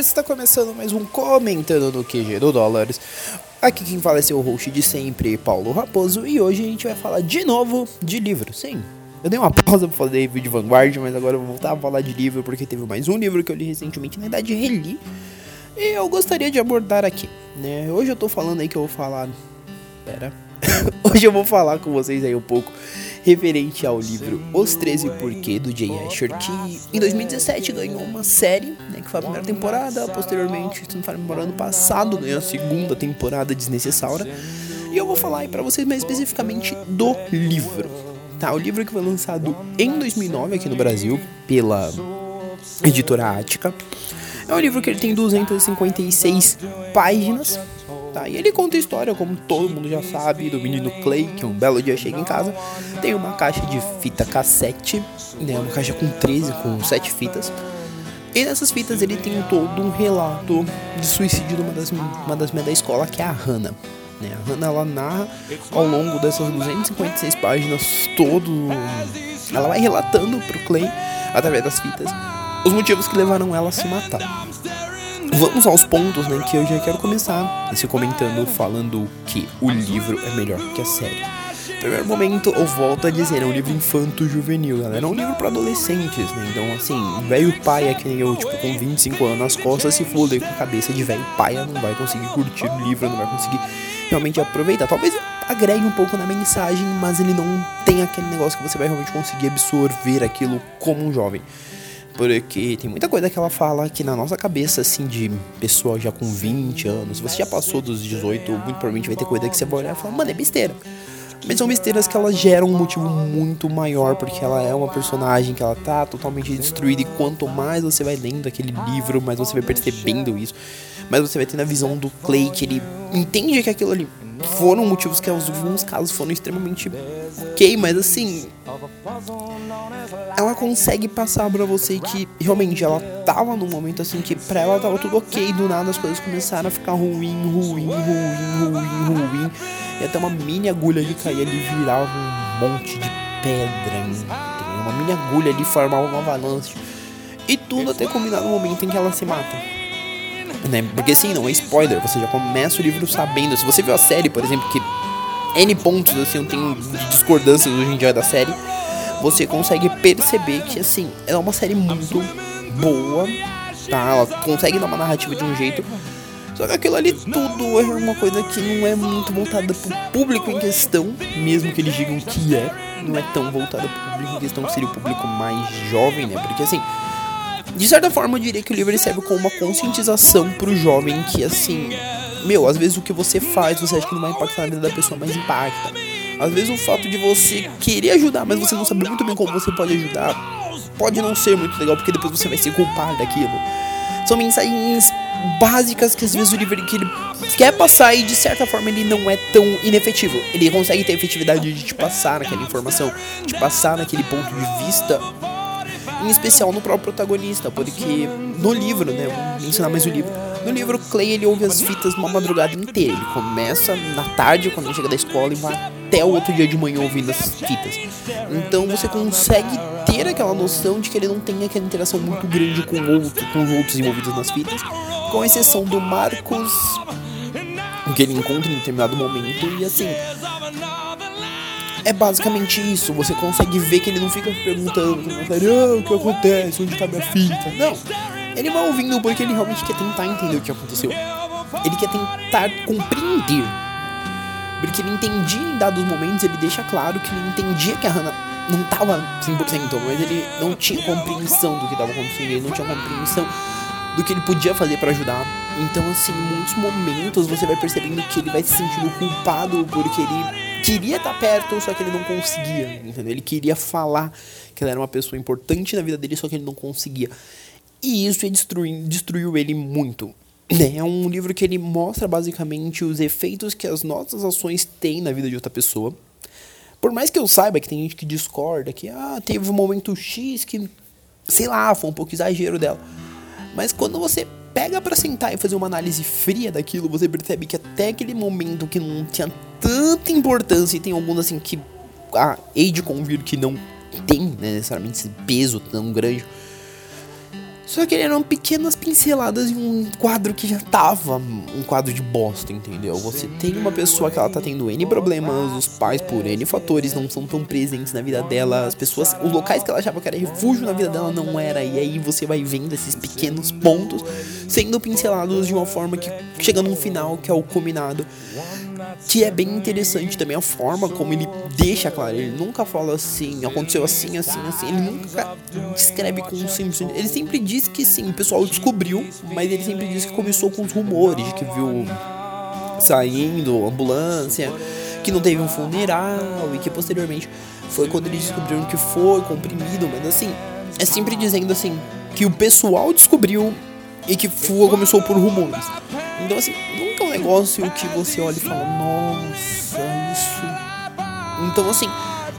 está começando mais um Comentando no QG do Dólares. Aqui quem fala é seu host de sempre, Paulo Raposo, e hoje a gente vai falar de novo de livro. Sim, eu dei uma pausa pra fazer review de Vanguard, mas agora eu vou voltar a falar de livro porque teve mais um livro que eu li recentemente, na verdade reli, e eu gostaria de abordar aqui, né? Hoje eu tô falando aí que eu vou falar. Pera. hoje eu vou falar com vocês aí um pouco referente ao livro Os 13 Porquê do Jay Asher, que em 2017 ganhou uma série, né, que foi a primeira temporada, posteriormente, se não for no ano passado, ganhou a segunda temporada desnecessária. E eu vou falar aí pra vocês mais especificamente do livro. Tá, o livro que foi lançado em 2009 aqui no Brasil pela editora Ática. É um livro que ele tem 256 páginas, Tá, e ele conta a história, como todo mundo já sabe, do menino Clay, que um belo dia chega em casa, tem uma caixa de fita cassete, né, uma caixa com 13, com 7 fitas. E nessas fitas ele tem todo um relato de suicídio de uma das, uma das minhas da escola, que é a Hannah. Né? A Hannah ela narra ao longo dessas 256 páginas todo. Ela vai relatando pro Clay, através das fitas, os motivos que levaram ela a se matar. Vamos aos pontos, né? Que eu já quero começar esse comentando falando que o livro é melhor que a série. Primeiro momento, eu volto a dizer, é um livro infanto-juvenil, galera. É um livro para adolescentes, né? Então, assim, velho paia que nem eu, tipo, com 25 anos nas costas, se for ler com a cabeça de velho paia, não vai conseguir curtir o livro, não vai conseguir realmente aproveitar. Talvez agregue um pouco na mensagem, mas ele não tem aquele negócio que você vai realmente conseguir absorver aquilo como um jovem. Porque tem muita coisa que ela fala que na nossa cabeça, assim, de pessoa já com 20 anos, se você já passou dos 18, muito provavelmente vai ter coisa que você vai olhar e falar, mano, é besteira. Mas são besteiras que elas geram um motivo muito maior, porque ela é uma personagem que ela tá totalmente destruída, e quanto mais você vai lendo aquele livro, mais você vai percebendo isso, mais você vai tendo a visão do Clay, que ele entende que aquilo ali foram motivos que alguns casos foram extremamente ok, mas assim. Ela consegue passar pra você que realmente ela tava num momento assim que pra ela tava tudo ok, do nada as coisas começaram a ficar ruim, ruim, ruim, ruim, ruim. E até uma mini agulha que caía ali virava um monte de pedra? Uma mini agulha ali formava uma avalanche. E tudo até combinar no momento em que ela se mata né? Porque assim, não é spoiler, você já começa o livro sabendo. Se você viu a série, por exemplo, que N pontos assim, tem discordâncias hoje em dia da série, você consegue perceber que assim, ela é uma série muito boa, tá? Ela consegue dar uma narrativa de um jeito. Só que aquilo ali tudo é uma coisa que não é muito voltada pro público em questão, mesmo que eles digam que é, não é tão voltada pro público em questão, que seria o público mais jovem, né? Porque assim, de certa forma, eu diria que o livro serve como uma conscientização pro jovem que, assim, meu, às vezes o que você faz, você acha que não vai impactar na vida da pessoa, mas impacta. Às vezes o fato de você querer ajudar, mas você não saber muito bem como você pode ajudar, pode não ser muito legal, porque depois você vai se culpar daquilo. São mensagens básicas que às vezes o livro que ele quer passar e de certa forma ele não é tão inefetivo. Ele consegue ter efetividade de te passar aquela informação, de passar naquele ponto de vista em especial no próprio protagonista, porque no livro, né, vou mencionar mais o livro. No livro, Clay ele ouve as fitas uma madrugada inteira. Ele começa na tarde, quando ele chega da escola, e vai até o outro dia de manhã ouvindo as fitas. Então você consegue ter aquela noção de que ele não tem aquela interação muito grande com, outro, com os outros envolvidos nas fitas, com exceção do Marcos, que ele encontra em determinado momento, e assim é basicamente isso. Você consegue ver que ele não fica perguntando, ah, o que acontece, onde tá minha fita. Não. Ele vai ouvindo porque ele realmente quer tentar entender o que aconteceu. Ele quer tentar compreender. Porque ele entendia em dados momentos, ele deixa claro que ele entendia que a Hannah não tava 100%, mas ele não tinha compreensão do que estava acontecendo, ele não tinha compreensão do que ele podia fazer para ajudar. Então, assim, em muitos momentos você vai percebendo que ele vai se sentindo culpado porque ele queria estar perto, só que ele não conseguia, entendeu? Ele queria falar que ela era uma pessoa importante na vida dele, só que ele não conseguia. E isso destruiu, destruiu ele muito. É um livro que ele mostra basicamente os efeitos que as nossas ações têm na vida de outra pessoa. Por mais que eu saiba que tem gente que discorda, que ah, teve um momento X que, sei lá, foi um pouco exagero dela. Mas quando você pega para sentar e fazer uma análise fria daquilo, você percebe que até aquele momento que não tinha tanta importância e tem alguns assim que a hei de convir que não tem né, necessariamente esse peso tão grande. Só que eram pequenas pinceladas em um quadro que já tava um quadro de bosta, entendeu? Você tem uma pessoa que ela tá tendo N problemas, os pais por N fatores não são tão presentes na vida dela, as pessoas, os locais que ela achava que era refúgio na vida dela não era, e aí você vai vendo esses pequenos pontos sendo pincelados de uma forma que chega num final que é o combinado que é bem interessante também a forma como ele deixa claro. Ele nunca fala assim, aconteceu assim, assim, assim. Ele nunca descreve com simples. Ele sempre diz que sim, o pessoal descobriu, mas ele sempre diz que começou com os rumores que viu saindo ambulância, que não teve um funeral e que posteriormente foi quando eles descobriram que foi comprimido, mas assim, é sempre dizendo assim que o pessoal descobriu e que foi, começou por rumores. Então assim, nunca é um negócio que você olha e fala, nossa, isso. Então assim,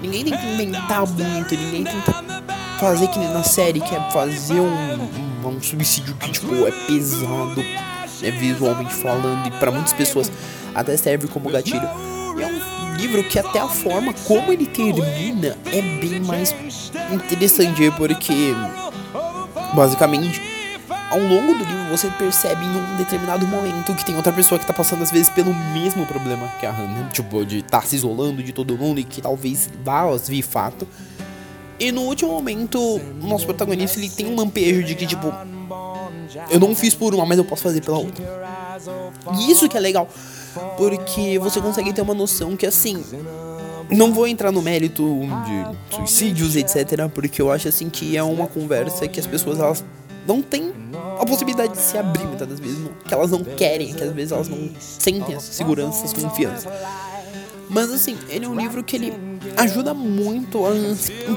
ninguém tem que inventar muito, ninguém tenta fazer que na série, que é fazer um, um, um suicídio que tipo é pesado, é visualmente falando, e para muitas pessoas até serve como gatilho. E é um livro que até a forma como ele termina é bem mais interessante, porque basicamente ao longo do livro você percebe em um determinado momento que tem outra pessoa que tá passando às vezes pelo mesmo problema que a Hannah, tipo, de estar tá se isolando de todo mundo e que talvez vá vir fato. E no último momento, o nosso protagonista ele tem um lampejo de que, tipo, eu não fiz por uma, mas eu posso fazer pela outra. E isso que é legal, porque você consegue ter uma noção que assim. Não vou entrar no mérito de suicídios, etc, porque eu acho assim que é uma conversa que as pessoas elas não têm a possibilidade de se abrir muitas das vezes, que elas não querem, que às vezes elas não sentem essa segurança, essa confiança. Mas assim, ele é um livro que ele ajuda muito a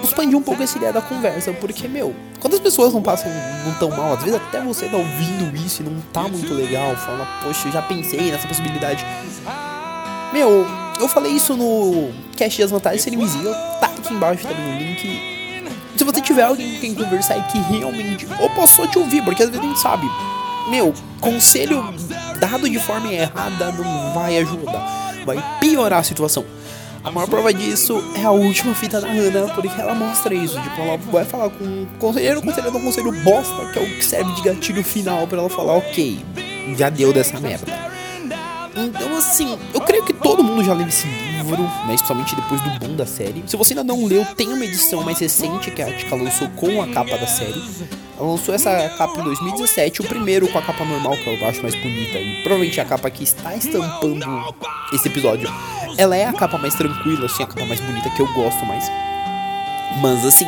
expandir um pouco essa ideia da conversa, porque, meu, quando as pessoas não passam, não tão mal, às vezes até você tá ouvindo isso e não tá muito legal, fala, poxa, eu já pensei nessa possibilidade. Meu, eu falei isso no cast das vantagens ser invisível, tá aqui embaixo também o link se você tiver alguém com quem conversar e que realmente. Ou posso só te ouvir, porque às vezes a gente sabe. Meu, conselho dado de forma errada não vai ajudar. Vai piorar a situação. A maior prova disso é a última fita da Hannah, porque ela mostra isso. Tipo, ela vai falar com o conselheiro, o conselheiro um conselho bosta, que é o que serve de gatilho final para ela falar, ok, já deu dessa merda. Então, assim, eu creio que todo mundo já leu esse livro, né, especialmente depois do boom da série. Se você ainda não leu, tem uma edição mais recente que a Atica lançou com a capa da série. Ela lançou essa capa em 2017, o primeiro com a capa normal, que eu acho mais bonita, e provavelmente a capa que está estampando esse episódio. Ela é a capa mais tranquila, assim, a capa mais bonita que eu gosto mais. Mas assim,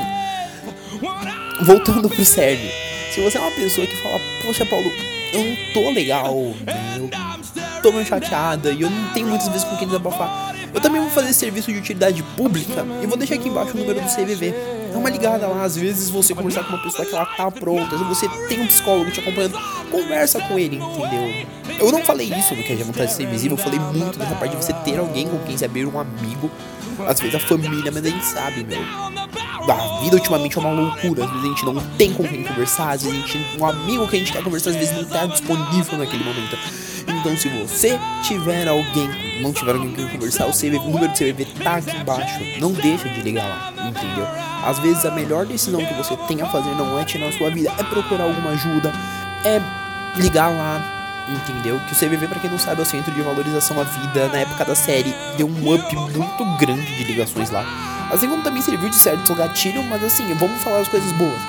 voltando pro Sérgio, se você é uma pessoa que fala, poxa Paulo, eu não tô legal, né? eu tô meio chateada e eu não tenho muitas vezes com quem desabafar. Eu também vou fazer serviço de utilidade pública e vou deixar aqui embaixo o número do CVV. Dá uma ligada lá, às vezes você conversar com uma pessoa que ela tá pronta, se você tem um psicólogo te acompanhando, conversa com ele, entendeu? Eu não falei isso no que é vontade de ser invisível, eu falei muito dessa parte de você ter alguém com quem se abrir um amigo, às vezes a família, mas a gente sabe, meu. A vida ultimamente é uma loucura, às vezes a gente não tem com quem conversar, às vezes a gente, um amigo que a gente quer conversar, às vezes não tá disponível naquele momento. Então, se você tiver alguém, não tiver alguém com conversar, o, CV, o número do CVV tá aqui embaixo. Não deixa de ligar lá, entendeu? Às vezes a melhor decisão que você tem a fazer não é tirar a sua vida, é procurar alguma ajuda, é ligar lá, entendeu? Que o CVV, para quem não sabe, é o Centro de Valorização à Vida. Na época da série, deu um up muito grande de ligações lá. Assim como também serviu de certo gatilho, mas assim, vamos falar as coisas boas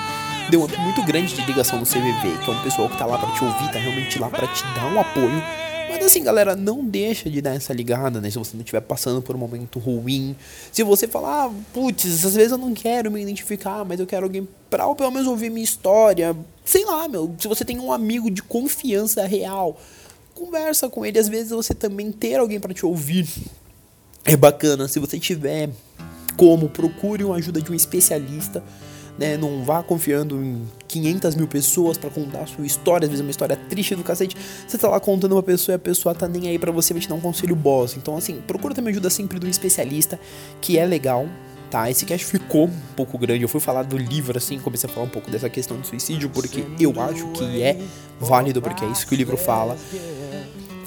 deu um up muito grande de ligação no CVV, que é um pessoal que tá lá para te ouvir, tá realmente lá para te dar um apoio. Mas assim, galera, não deixa de dar essa ligada, né? Se você não estiver passando por um momento ruim. Se você falar, ah, putz, às vezes eu não quero me identificar, mas eu quero alguém pra pelo menos ouvir minha história. Sei lá, meu. Se você tem um amigo de confiança real, conversa com ele. Às vezes você também ter alguém para te ouvir é bacana. Se você tiver como, procure uma ajuda de um especialista né? Não vá confiando em 500 mil pessoas para contar a sua história, às vezes é uma história triste do cacete. Você tá lá contando uma pessoa e a pessoa tá nem aí para você, vai te dar um conselho boss. Então, assim, procura também ajuda sempre de um especialista, que é legal, tá? Esse cast ficou um pouco grande. Eu fui falar do livro assim, comecei a falar um pouco dessa questão de suicídio, porque eu acho que é válido, porque é isso que o livro fala.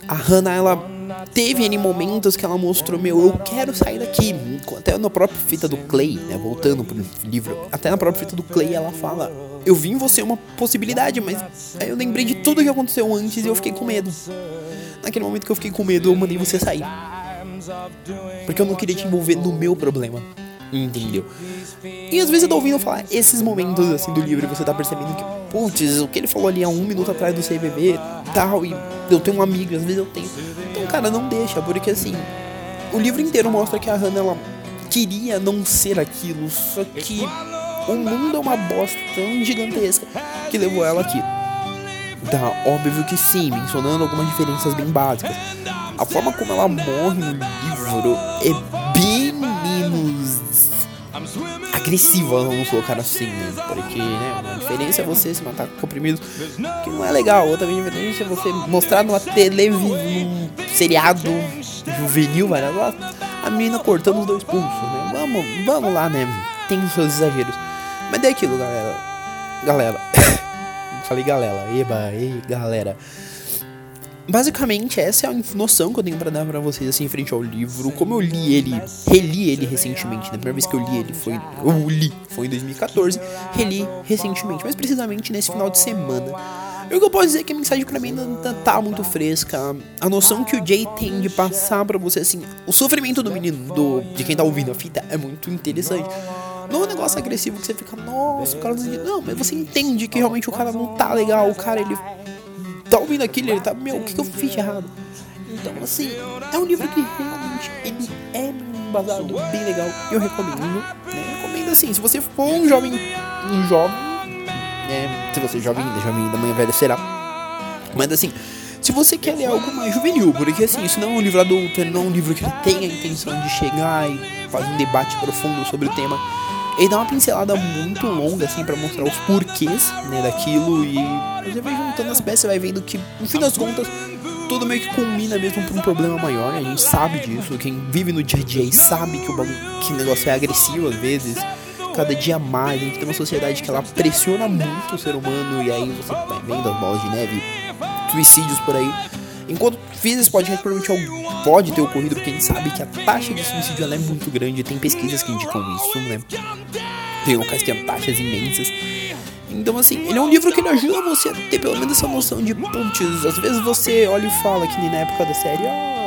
A Hannah, ela teve N momentos que ela mostrou, meu, eu quero sair daqui. Até na própria fita do Clay, né? Voltando pro livro, até na própria fita do Clay ela fala: Eu vi em você uma possibilidade, mas aí eu lembrei de tudo que aconteceu antes e eu fiquei com medo. Naquele momento que eu fiquei com medo, eu mandei você sair. Porque eu não queria te envolver no meu problema. Entendeu? E às vezes eu tô ouvindo falar esses momentos assim do livro e você tá percebendo que, putz, o que ele falou ali há um minuto atrás do CBB tal, e eu tenho um amigo, às vezes eu tenho. Então, cara, não deixa, porque assim, o livro inteiro mostra que a Hannah ela queria não ser aquilo, só que o mundo é uma bosta tão gigantesca que levou ela aqui. Tá, óbvio que sim, mencionando algumas diferenças bem básicas. A forma como ela morre no livro é agressiva, vamos colocar assim, né? Porque, né, uma diferença é você se matar com comprimidos, que não é legal. Outra diferença é você mostrar numa televisão, num seriado juvenil, lá, a menina cortando os dois pulsos, né? Vamos, vamos lá, né? Tem os seus exageros. Mas é aquilo, galera. Galera. Falei galera. Eba, ei, galera. Basicamente, essa é a noção que eu tenho para dar para vocês assim em frente ao livro. Como eu li ele, reli ele recentemente, né? A primeira vez que eu li ele foi. Eu li, foi em 2014, reli recentemente, mas precisamente nesse final de semana. E o que eu posso dizer é que a mensagem pra mim ainda tá muito fresca. A noção que o Jay tem de passar para você, assim, o sofrimento do menino, do, de quem tá ouvindo a fita, é muito interessante. Não é um negócio agressivo que você fica, nossa, o cara não. Não, mas você entende que realmente o cara não tá legal, o cara ele tá ouvindo aquilo, ele tá, meu, o que, que eu fiz de errado? Então, assim, é um livro que realmente ele é embasado, bem legal. Eu recomendo, né? Recomendo assim, se você for um jovem, um jovem, né? Se você é jovem ainda, jovem da manhã velha será. Mas assim, se você quer ler algo mais juvenil, porque assim, isso não é um livro adulto, não é um livro que ele tem a intenção de chegar e fazer um debate profundo sobre o tema ele dá uma pincelada muito longa, assim, para mostrar os porquês, né, daquilo. E você vai juntando as peças, você vai vendo que, no fim das contas, tudo meio que culmina mesmo por um problema maior. A gente sabe disso. Quem vive no dia a dia sabe que o, bagulho, que o negócio é agressivo às vezes. Cada dia mais, a gente tem uma sociedade que ela pressiona muito o ser humano. E aí você vai vendo as bolas de neve, suicídios por aí. Enquanto fiz esse podcast, provavelmente pode ter ocorrido, porque a gente sabe que a taxa de suicídio é muito grande. Tem pesquisas que indicam isso, né? Tem locais que taxas imensas. Então, assim, ele é um livro que ele ajuda você a ter pelo menos essa noção de, putz, às vezes você olha e fala que nem na época da série, ah,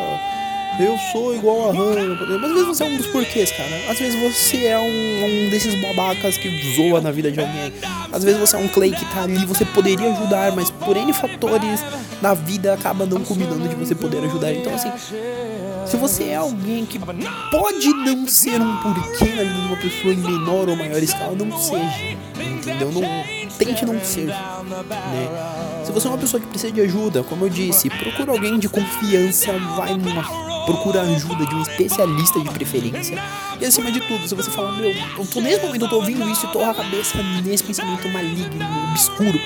eu sou igual a Hannah, mas às vezes você é um dos porquês, cara. Às vezes você é um, um, desses babacas que zoa na vida de alguém. Às vezes você é um Clay que tá ali, você poderia ajudar, mas por N fatores na vida acaba não combinando de você poder ajudar. Então, assim, se você é alguém que pode não ser um porquê na vida de uma pessoa em menor ou maior escala, não seja. Entendeu? Não tente não ser. Né? Se você é uma pessoa que precisa de ajuda, como eu disse, procura alguém de confiança, vai numa procura ajuda de um especialista de preferência. E acima de tudo, se você falar, meu, eu tô nesse momento, eu tô ouvindo isso e com a cabeça nesse pensamento maligno, obscuro.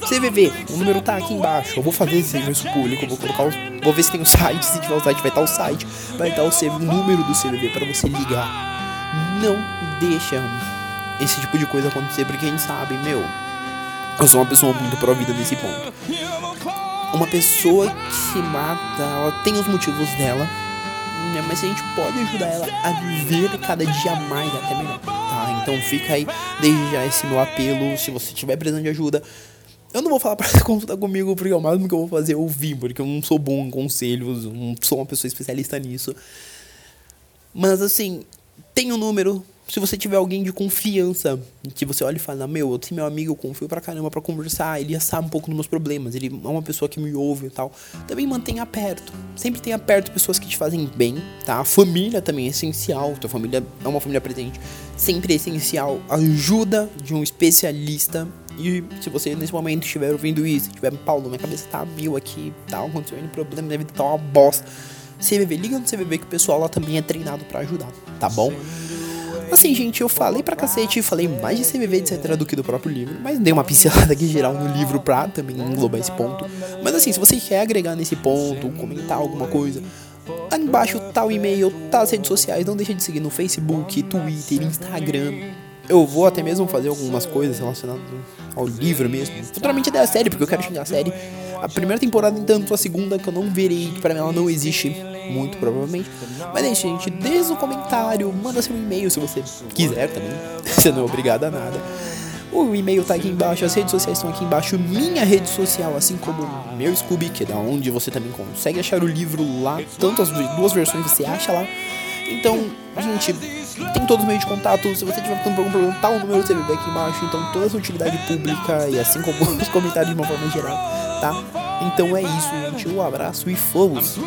CVV, o número tá aqui embaixo. Eu vou fazer esse serviço público, vou colocar os, vou ver se tem o um site, se tiver o site vai estar o site, vai estar o, CV, o número do CVV para você ligar. Não deixa esse tipo de coisa acontecer, porque a gente sabe, meu, eu sou uma pessoa muito pró-vida nesse ponto uma pessoa que se mata, ela tem os motivos dela, né? mas a gente pode ajudar ela a viver cada dia mais até melhor, tá? Então fica aí desde já esse meu apelo, se você estiver precisando de ajuda, eu não vou falar pra consultar comigo, porque o máximo que eu vou fazer é ouvir, porque eu não sou bom em conselhos, não sou uma pessoa especialista nisso. Mas assim, tem um número, se você tiver alguém de confiança, que você olha e fala, meu, esse meu amigo eu confio pra caramba pra conversar, ele sabe um pouco dos meus problemas, ele é uma pessoa que me ouve e tal, também mantenha perto. Sempre tenha perto pessoas que te fazem bem, tá? A família também é essencial, tua família é uma família presente, sempre é essencial. Ajuda de um especialista. E se você nesse momento estiver ouvindo isso, tiver, Paulo, minha cabeça tá mil aqui, tá acontecendo problema, minha vida tá uma bosta. CVV, liga no CVV que o pessoal lá também é treinado para ajudar, tá bom? Assim, gente, eu falei pra cacete, falei mais de CVV, etc. do que do próprio livro, mas dei uma pincelada aqui geral no livro pra também englobar esse ponto. Mas assim, se você quer agregar nesse ponto, comentar alguma coisa, aí embaixo tá o e-mail, tá as redes sociais, não deixa de seguir no Facebook, Twitter, Instagram. Eu vou até mesmo fazer algumas coisas relacionadas ao livro mesmo. Futuramente da série, porque eu quero chegar a série A primeira temporada, entanto, a segunda que eu não verei, que pra mim ela não existe, muito provavelmente. Mas isso, gente. Desde o comentário, manda seu e-mail se você quiser também. Você não é obrigado a nada. O e-mail tá aqui embaixo, as redes sociais estão aqui embaixo, minha rede social, assim como meu Scooby, que é da onde você também consegue achar o livro lá, tanto as duas versões você acha lá. Então, gente, tem todos os meios de contato. Se você tiver algum problema, tá o número do CBB aqui embaixo. Então, toda essa utilidade pública e assim como os comentários de uma forma geral, tá? Então é isso, gente. Um abraço e fomos!